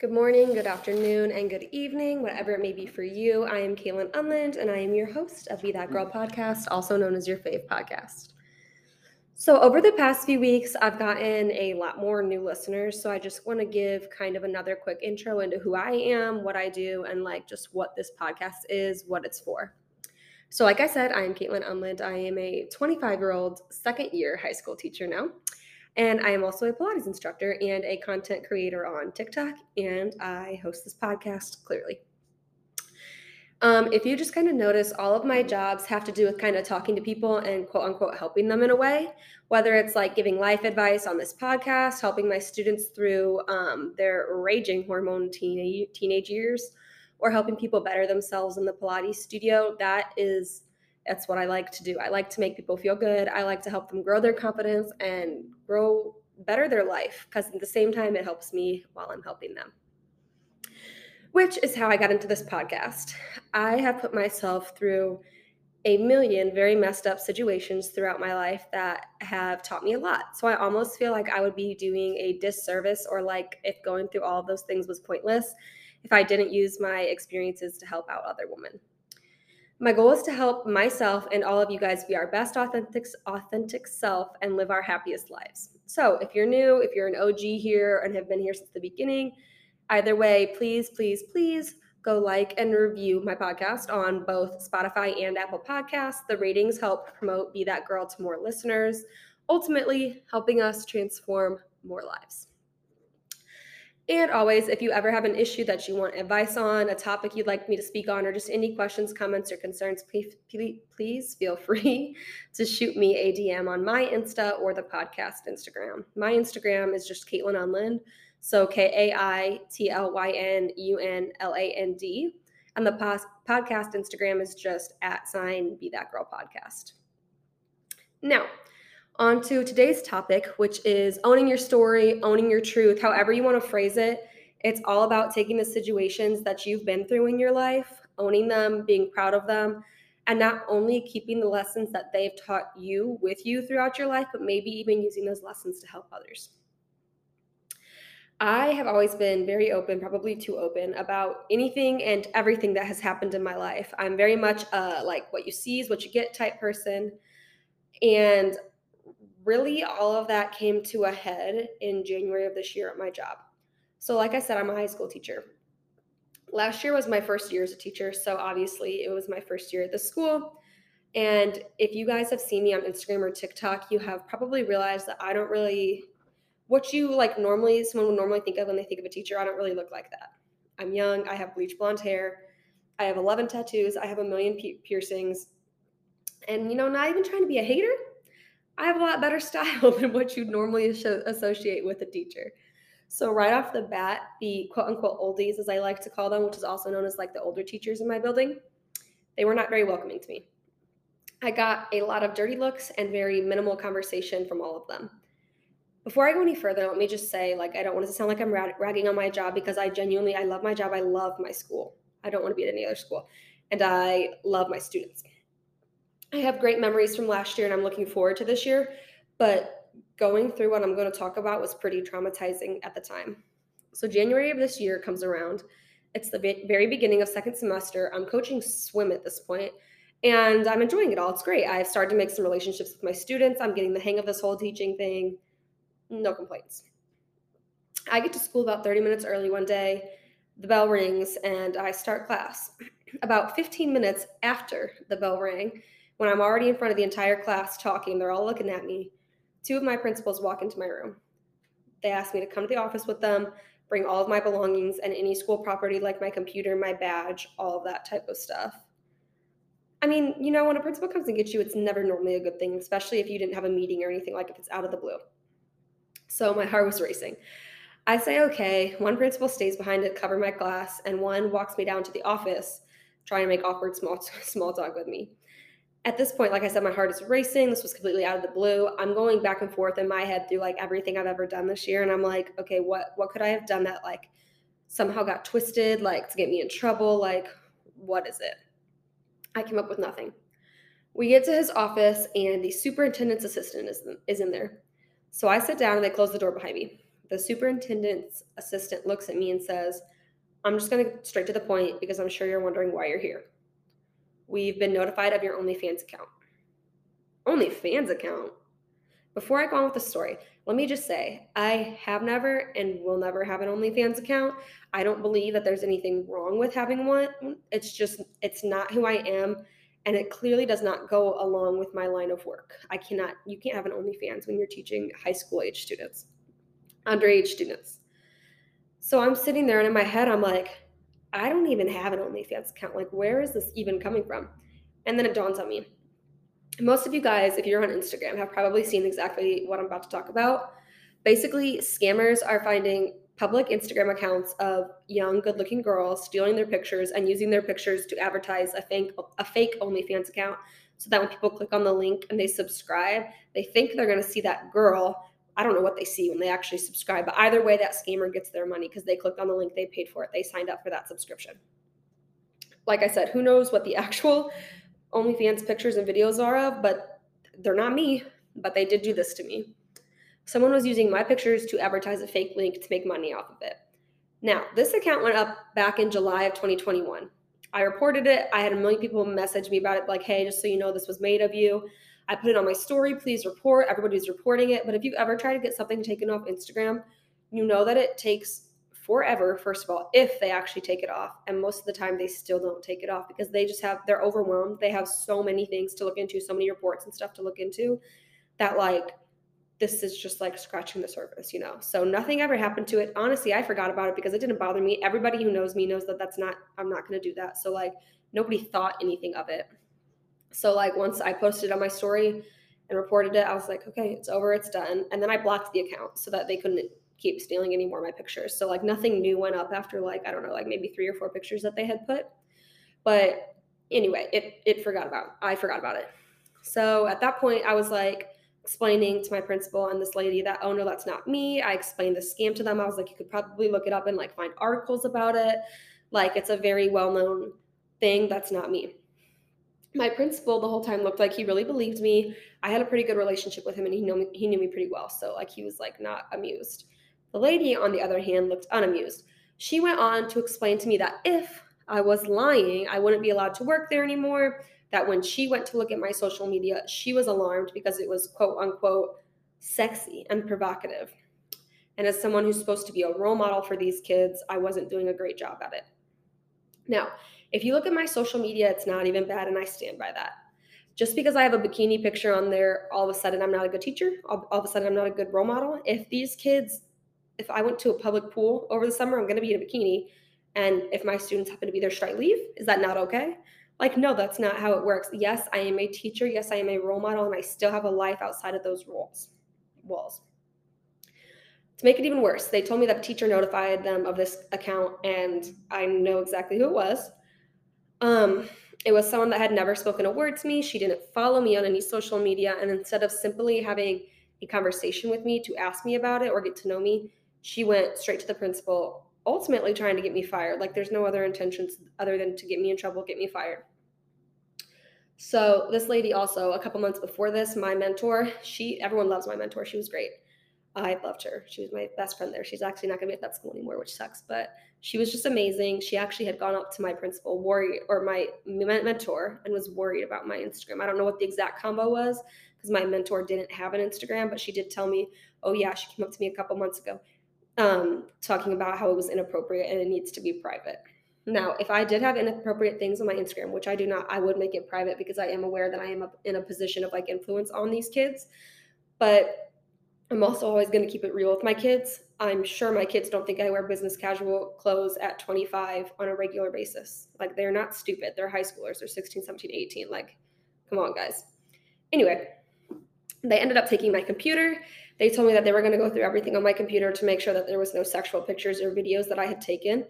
Good morning, good afternoon, and good evening, whatever it may be for you. I am Kaitlyn Unland, and I am your host of Be That Girl podcast, also known as your fave podcast. So, over the past few weeks, I've gotten a lot more new listeners. So, I just want to give kind of another quick intro into who I am, what I do, and like just what this podcast is, what it's for. So, like I said, I am Kaitlyn Unland. I am a 25 year old second year high school teacher now. And I am also a Pilates instructor and a content creator on TikTok. And I host this podcast, Clearly. Um, if you just kind of notice, all of my jobs have to do with kind of talking to people and quote unquote helping them in a way, whether it's like giving life advice on this podcast, helping my students through um, their raging hormone teenage, teenage years, or helping people better themselves in the Pilates studio. That is that's what I like to do. I like to make people feel good. I like to help them grow their confidence and grow better their life because at the same time, it helps me while I'm helping them. Which is how I got into this podcast. I have put myself through a million very messed up situations throughout my life that have taught me a lot. So I almost feel like I would be doing a disservice or like if going through all of those things was pointless if I didn't use my experiences to help out other women. My goal is to help myself and all of you guys be our best authentic authentic self and live our happiest lives. So, if you're new, if you're an OG here and have been here since the beginning, either way, please, please, please go like and review my podcast on both Spotify and Apple Podcasts. The ratings help promote Be That Girl to more listeners, ultimately helping us transform more lives. And always, if you ever have an issue that you want advice on, a topic you'd like me to speak on, or just any questions, comments, or concerns, please, please please feel free to shoot me a DM on my Insta or the podcast Instagram. My Instagram is just Kaitlyn Unland. So K A I T L Y N U N L A N D. And the pos- podcast Instagram is just at sign Be That Girl Podcast. Now, on to today's topic, which is owning your story, owning your truth, however you want to phrase it. It's all about taking the situations that you've been through in your life, owning them, being proud of them, and not only keeping the lessons that they've taught you with you throughout your life, but maybe even using those lessons to help others. I have always been very open, probably too open, about anything and everything that has happened in my life. I'm very much a like what you see is what you get type person. And really all of that came to a head in January of this year at my job. So, like I said, I'm a high school teacher. Last year was my first year as a teacher, so obviously it was my first year at the school. And if you guys have seen me on Instagram or TikTok, you have probably realized that I don't really what you like normally someone would normally think of when they think of a teacher. I don't really look like that. I'm young, I have bleach blonde hair, I have 11 tattoos, I have a million piercings. And you know, not even trying to be a hater, I have a lot better style than what you'd normally associate with a teacher. So, right off the bat, the quote unquote oldies, as I like to call them, which is also known as like the older teachers in my building, they were not very welcoming to me. I got a lot of dirty looks and very minimal conversation from all of them. Before I go any further, let me just say, like, I don't want to sound like I'm ragging on my job because I genuinely, I love my job. I love my school. I don't want to be at any other school. And I love my students. I have great memories from last year and I'm looking forward to this year. But going through what I'm going to talk about was pretty traumatizing at the time. So, January of this year comes around. It's the very beginning of second semester. I'm coaching swim at this point, and I'm enjoying it all. It's great. I've started to make some relationships with my students. I'm getting the hang of this whole teaching thing. No complaints. I get to school about 30 minutes early one day. The bell rings, and I start class. About 15 minutes after the bell rang, when I'm already in front of the entire class talking, they're all looking at me. Two of my principals walk into my room. They ask me to come to the office with them, bring all of my belongings and any school property like my computer, my badge, all of that type of stuff. I mean, you know, when a principal comes and gets you, it's never normally a good thing, especially if you didn't have a meeting or anything like if it's out of the blue. So my heart was racing. I say okay. One principal stays behind to cover my class, and one walks me down to the office, trying to make awkward small small talk with me. At this point, like I said, my heart is racing. This was completely out of the blue. I'm going back and forth in my head through like everything I've ever done this year, and I'm like, okay, what what could I have done that like somehow got twisted, like to get me in trouble? Like, what is it? I came up with nothing. We get to his office, and the superintendent's assistant is, is in there. So I sit down, and they close the door behind me. The superintendent's assistant looks at me and says, I'm just going to straight to the point because I'm sure you're wondering why you're here. We've been notified of your OnlyFans account. OnlyFans account? Before I go on with the story, let me just say I have never and will never have an OnlyFans account. I don't believe that there's anything wrong with having one. It's just, it's not who I am. And it clearly does not go along with my line of work. I cannot, you can't have an OnlyFans when you're teaching high school age students underage students. So I'm sitting there and in my head, I'm like, I don't even have an OnlyFans account. Like, where is this even coming from? And then it dawns on me. Most of you guys, if you're on Instagram, have probably seen exactly what I'm about to talk about. Basically, scammers are finding public Instagram accounts of young, good-looking girls, stealing their pictures and using their pictures to advertise a fake a fake OnlyFans account so that when people click on the link and they subscribe, they think they're going to see that girl I don't know what they see when they actually subscribe, but either way, that scammer gets their money because they clicked on the link, they paid for it, they signed up for that subscription. Like I said, who knows what the actual OnlyFans pictures and videos are of, but they're not me, but they did do this to me. Someone was using my pictures to advertise a fake link to make money off of it. Now, this account went up back in July of 2021. I reported it. I had a million people message me about it, like, hey, just so you know, this was made of you. I put it on my story, please report. Everybody's reporting it. But if you ever try to get something taken off Instagram, you know that it takes forever, first of all, if they actually take it off. And most of the time, they still don't take it off because they just have, they're overwhelmed. They have so many things to look into, so many reports and stuff to look into that, like, this is just like scratching the surface, you know? So nothing ever happened to it. Honestly, I forgot about it because it didn't bother me. Everybody who knows me knows that that's not, I'm not going to do that. So, like, nobody thought anything of it. So like once I posted on my story and reported it, I was like, okay, it's over, it's done. And then I blocked the account so that they couldn't keep stealing any more of my pictures. So like nothing new went up after like I don't know, like maybe three or four pictures that they had put. But anyway, it it forgot about. I forgot about it. So at that point, I was like explaining to my principal and this lady that oh no, that's not me. I explained the scam to them. I was like, you could probably look it up and like find articles about it. Like it's a very well known thing. That's not me my principal the whole time looked like he really believed me. I had a pretty good relationship with him and he knew me, he knew me pretty well. So like he was like not amused. The lady on the other hand looked unamused. She went on to explain to me that if I was lying, I wouldn't be allowed to work there anymore. That when she went to look at my social media, she was alarmed because it was quote unquote sexy and provocative. And as someone who's supposed to be a role model for these kids, I wasn't doing a great job at it. Now, if you look at my social media, it's not even bad, and I stand by that. Just because I have a bikini picture on there, all of a sudden I'm not a good teacher. All, all of a sudden I'm not a good role model. If these kids, if I went to a public pool over the summer, I'm going to be in a bikini. And if my students happen to be there, should I leave? Is that not okay? Like, no, that's not how it works. Yes, I am a teacher. Yes, I am a role model, and I still have a life outside of those rules, walls. To make it even worse, they told me that teacher notified them of this account, and I know exactly who it was. Um, it was someone that had never spoken a word to me. She didn't follow me on any social media. And instead of simply having a conversation with me to ask me about it or get to know me, she went straight to the principal, ultimately trying to get me fired. Like there's no other intentions other than to get me in trouble, get me fired. So this lady also, a couple months before this, my mentor, she everyone loves my mentor. She was great. I loved her. She was my best friend there. She's actually not to be at that school anymore, which sucks. But she was just amazing. She actually had gone up to my principal, worried, or my mentor, and was worried about my Instagram. I don't know what the exact combo was because my mentor didn't have an Instagram, but she did tell me, oh, yeah, she came up to me a couple months ago um, talking about how it was inappropriate and it needs to be private. Now, if I did have inappropriate things on my Instagram, which I do not, I would make it private because I am aware that I am in a position of like influence on these kids. But I'm also always going to keep it real with my kids. I'm sure my kids don't think I wear business casual clothes at 25 on a regular basis. Like they're not stupid. They're high schoolers. They're 16, 17, 18. Like, come on, guys. Anyway, they ended up taking my computer. They told me that they were going to go through everything on my computer to make sure that there was no sexual pictures or videos that I had taken.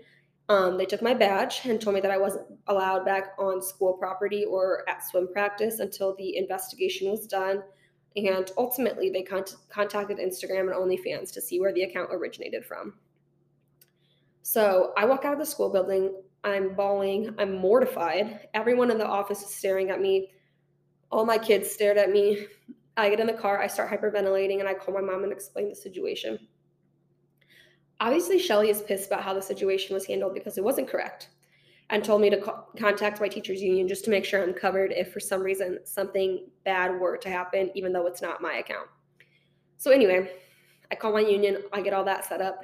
Um, they took my badge and told me that I wasn't allowed back on school property or at swim practice until the investigation was done. And ultimately, they con- contacted Instagram and OnlyFans to see where the account originated from. So I walk out of the school building. I'm bawling. I'm mortified. Everyone in the office is staring at me. All my kids stared at me. I get in the car, I start hyperventilating, and I call my mom and explain the situation. Obviously, Shelly is pissed about how the situation was handled because it wasn't correct and told me to co- contact my teachers union just to make sure I'm covered if for some reason something bad were to happen, even though it's not my account. So, anyway, I call my union, I get all that set up.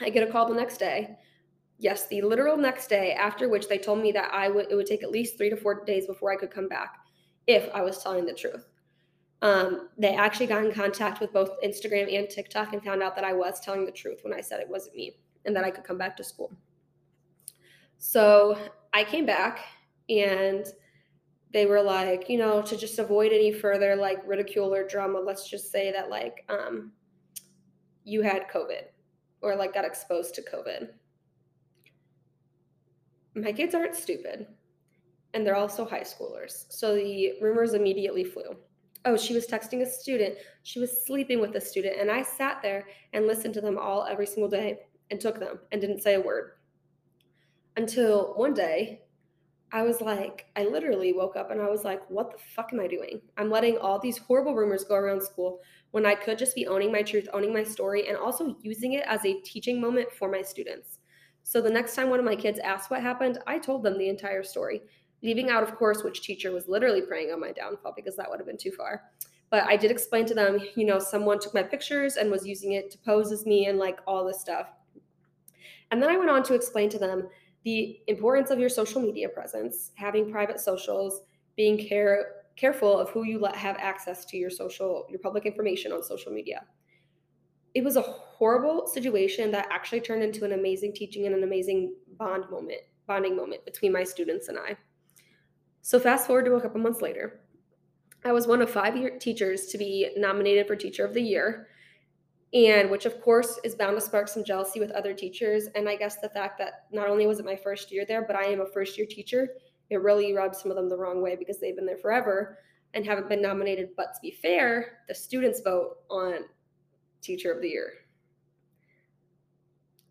I get a call the next day. Yes, the literal next day, after which they told me that I would it would take at least three to four days before I could come back if I was telling the truth. Um, they actually got in contact with both Instagram and TikTok and found out that I was telling the truth when I said it wasn't me and that I could come back to school. So I came back and they were like, you know, to just avoid any further like ridicule or drama, let's just say that like um, you had COVID or like got exposed to COVID. My kids aren't stupid and they're also high schoolers. So the rumors immediately flew oh, she was texting a student, she was sleeping with a student. And I sat there and listened to them all every single day and took them and didn't say a word. Until one day, I was like, I literally woke up and I was like, what the fuck am I doing? I'm letting all these horrible rumors go around school when I could just be owning my truth, owning my story, and also using it as a teaching moment for my students. So the next time one of my kids asked what happened, I told them the entire story leaving out, of course, which teacher was literally preying on my downfall because that would have been too far. But I did explain to them, you know, someone took my pictures and was using it to pose as me and like all this stuff. And then I went on to explain to them the importance of your social media presence, having private socials, being care careful of who you let have access to your social your public information on social media. It was a horrible situation that actually turned into an amazing teaching and an amazing bond moment, bonding moment between my students and I. So fast forward to a couple months later. I was one of five teachers to be nominated for Teacher of the Year, and which of course is bound to spark some jealousy with other teachers. And I guess the fact that not only was it my first year there, but I am a first year teacher, it really rubs some of them the wrong way because they've been there forever and haven't been nominated. But to be fair, the students vote on Teacher of the Year.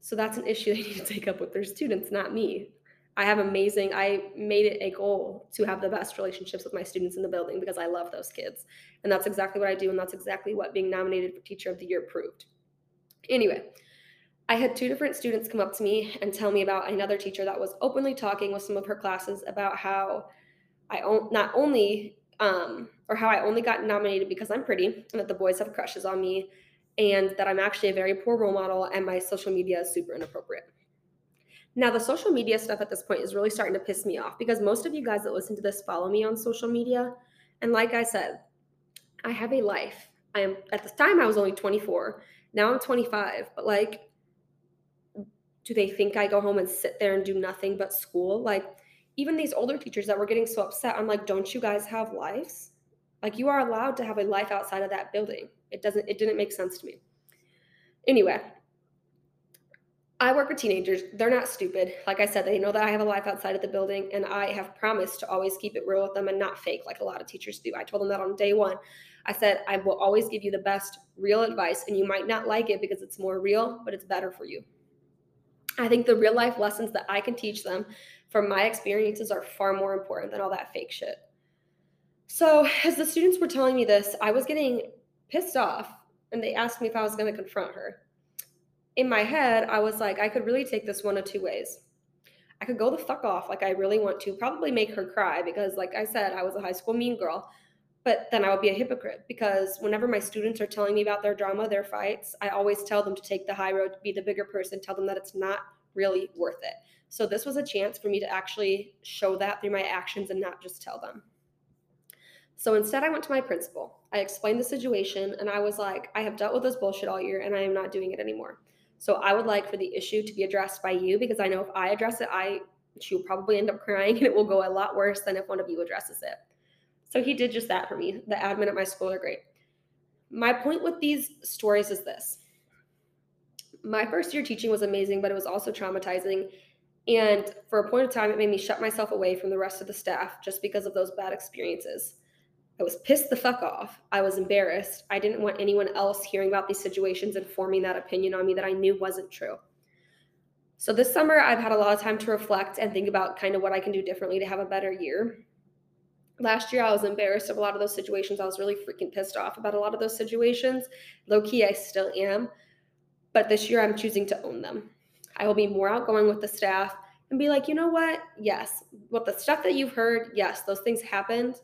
So that's an issue they need to take up with their students, not me. I have amazing, I made it a goal to have the best relationships with my students in the building because I love those kids. And that's exactly what I do. And that's exactly what being nominated for Teacher of the Year proved. Anyway, I had two different students come up to me and tell me about another teacher that was openly talking with some of her classes about how I not only, um, or how I only got nominated because I'm pretty and that the boys have crushes on me and that I'm actually a very poor role model and my social media is super inappropriate. Now, the social media stuff at this point is really starting to piss me off because most of you guys that listen to this follow me on social media. And like I said, I have a life. I am, at the time, I was only 24. Now I'm 25. But like, do they think I go home and sit there and do nothing but school? Like, even these older teachers that were getting so upset, I'm like, don't you guys have lives? Like, you are allowed to have a life outside of that building. It doesn't, it didn't make sense to me. Anyway, I work with teenagers. They're not stupid. Like I said, they know that I have a life outside of the building, and I have promised to always keep it real with them and not fake like a lot of teachers do. I told them that on day one. I said, I will always give you the best real advice, and you might not like it because it's more real, but it's better for you. I think the real life lessons that I can teach them from my experiences are far more important than all that fake shit. So, as the students were telling me this, I was getting pissed off, and they asked me if I was going to confront her in my head, I was like, I could really take this one of two ways. I could go the fuck off like I really want to, probably make her cry because, like I said, I was a high school mean girl. But then I would be a hypocrite because whenever my students are telling me about their drama, their fights, I always tell them to take the high road, be the bigger person, tell them that it's not really worth it. So this was a chance for me to actually show that through my actions and not just tell them. So instead, I went to my principal. I explained the situation and I was like, I have dealt with this bullshit all year and I am not doing it anymore. So I would like for the issue to be addressed by you because I know if I address it, I she'll probably end up crying and it will go a lot worse than if one of you addresses it. So he did just that for me. The admin at my school are great. My point with these stories is this my first year teaching was amazing, but it was also traumatizing. And for a point of time, it made me shut myself away from the rest of the staff just because of those bad experiences. I was pissed the fuck off. I was embarrassed. I didn't want anyone else hearing about these situations and forming that opinion on me that I knew wasn't true. So this summer, I've had a lot of time to reflect and think about kind of what I can do differently to have a better year. Last year, I was embarrassed of a lot of those situations. I was really freaking pissed off about a lot of those situations. Low key, I still am. But this year, I'm choosing to own them. I will be more outgoing with the staff and be like, you know what? Yes, with the stuff that you've heard, yes, those things happened.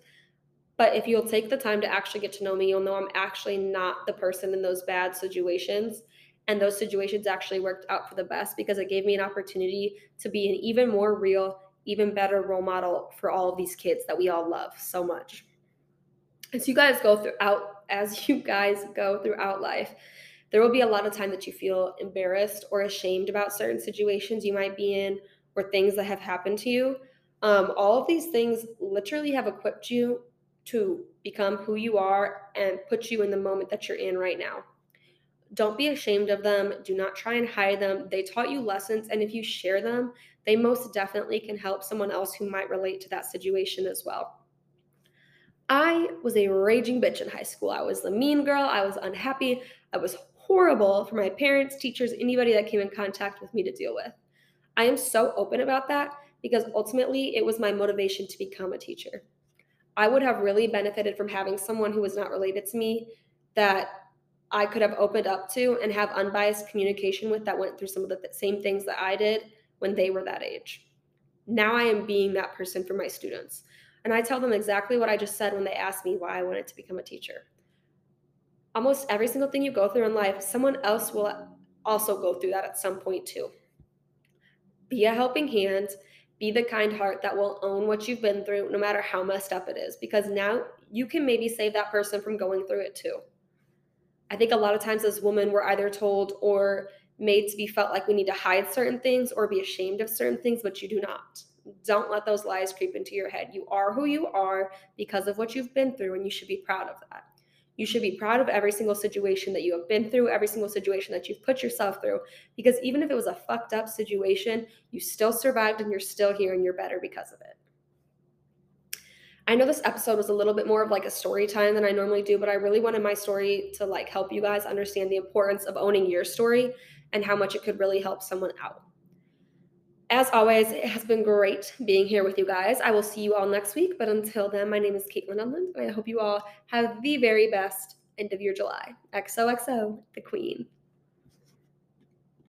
But if you'll take the time to actually get to know me, you'll know I'm actually not the person in those bad situations. And those situations actually worked out for the best because it gave me an opportunity to be an even more real, even better role model for all of these kids that we all love so much. As you guys go throughout, as you guys go throughout life, there will be a lot of time that you feel embarrassed or ashamed about certain situations you might be in or things that have happened to you. Um, all of these things literally have equipped you to become who you are and put you in the moment that you're in right now. Don't be ashamed of them. Do not try and hide them. They taught you lessons, and if you share them, they most definitely can help someone else who might relate to that situation as well. I was a raging bitch in high school. I was the mean girl. I was unhappy. I was horrible for my parents, teachers, anybody that came in contact with me to deal with. I am so open about that because ultimately it was my motivation to become a teacher. I would have really benefited from having someone who was not related to me that I could have opened up to and have unbiased communication with that went through some of the th- same things that I did when they were that age. Now I am being that person for my students. And I tell them exactly what I just said when they ask me why I wanted to become a teacher. Almost every single thing you go through in life, someone else will also go through that at some point too. Be a helping hand be the kind heart that will own what you've been through, no matter how messed up it is, because now you can maybe save that person from going through it too. I think a lot of times as women, we're either told or made to be felt like we need to hide certain things or be ashamed of certain things, but you do not. Don't let those lies creep into your head. You are who you are because of what you've been through, and you should be proud of that. You should be proud of every single situation that you have been through, every single situation that you've put yourself through. Because even if it was a fucked up situation, you still survived and you're still here and you're better because of it. I know this episode was a little bit more of like a story time than I normally do, but I really wanted my story to like help you guys understand the importance of owning your story and how much it could really help someone out. As always, it has been great being here with you guys. I will see you all next week. But until then, my name is Kaitlyn Unland, and I hope you all have the very best end of your July. XOXO, the Queen.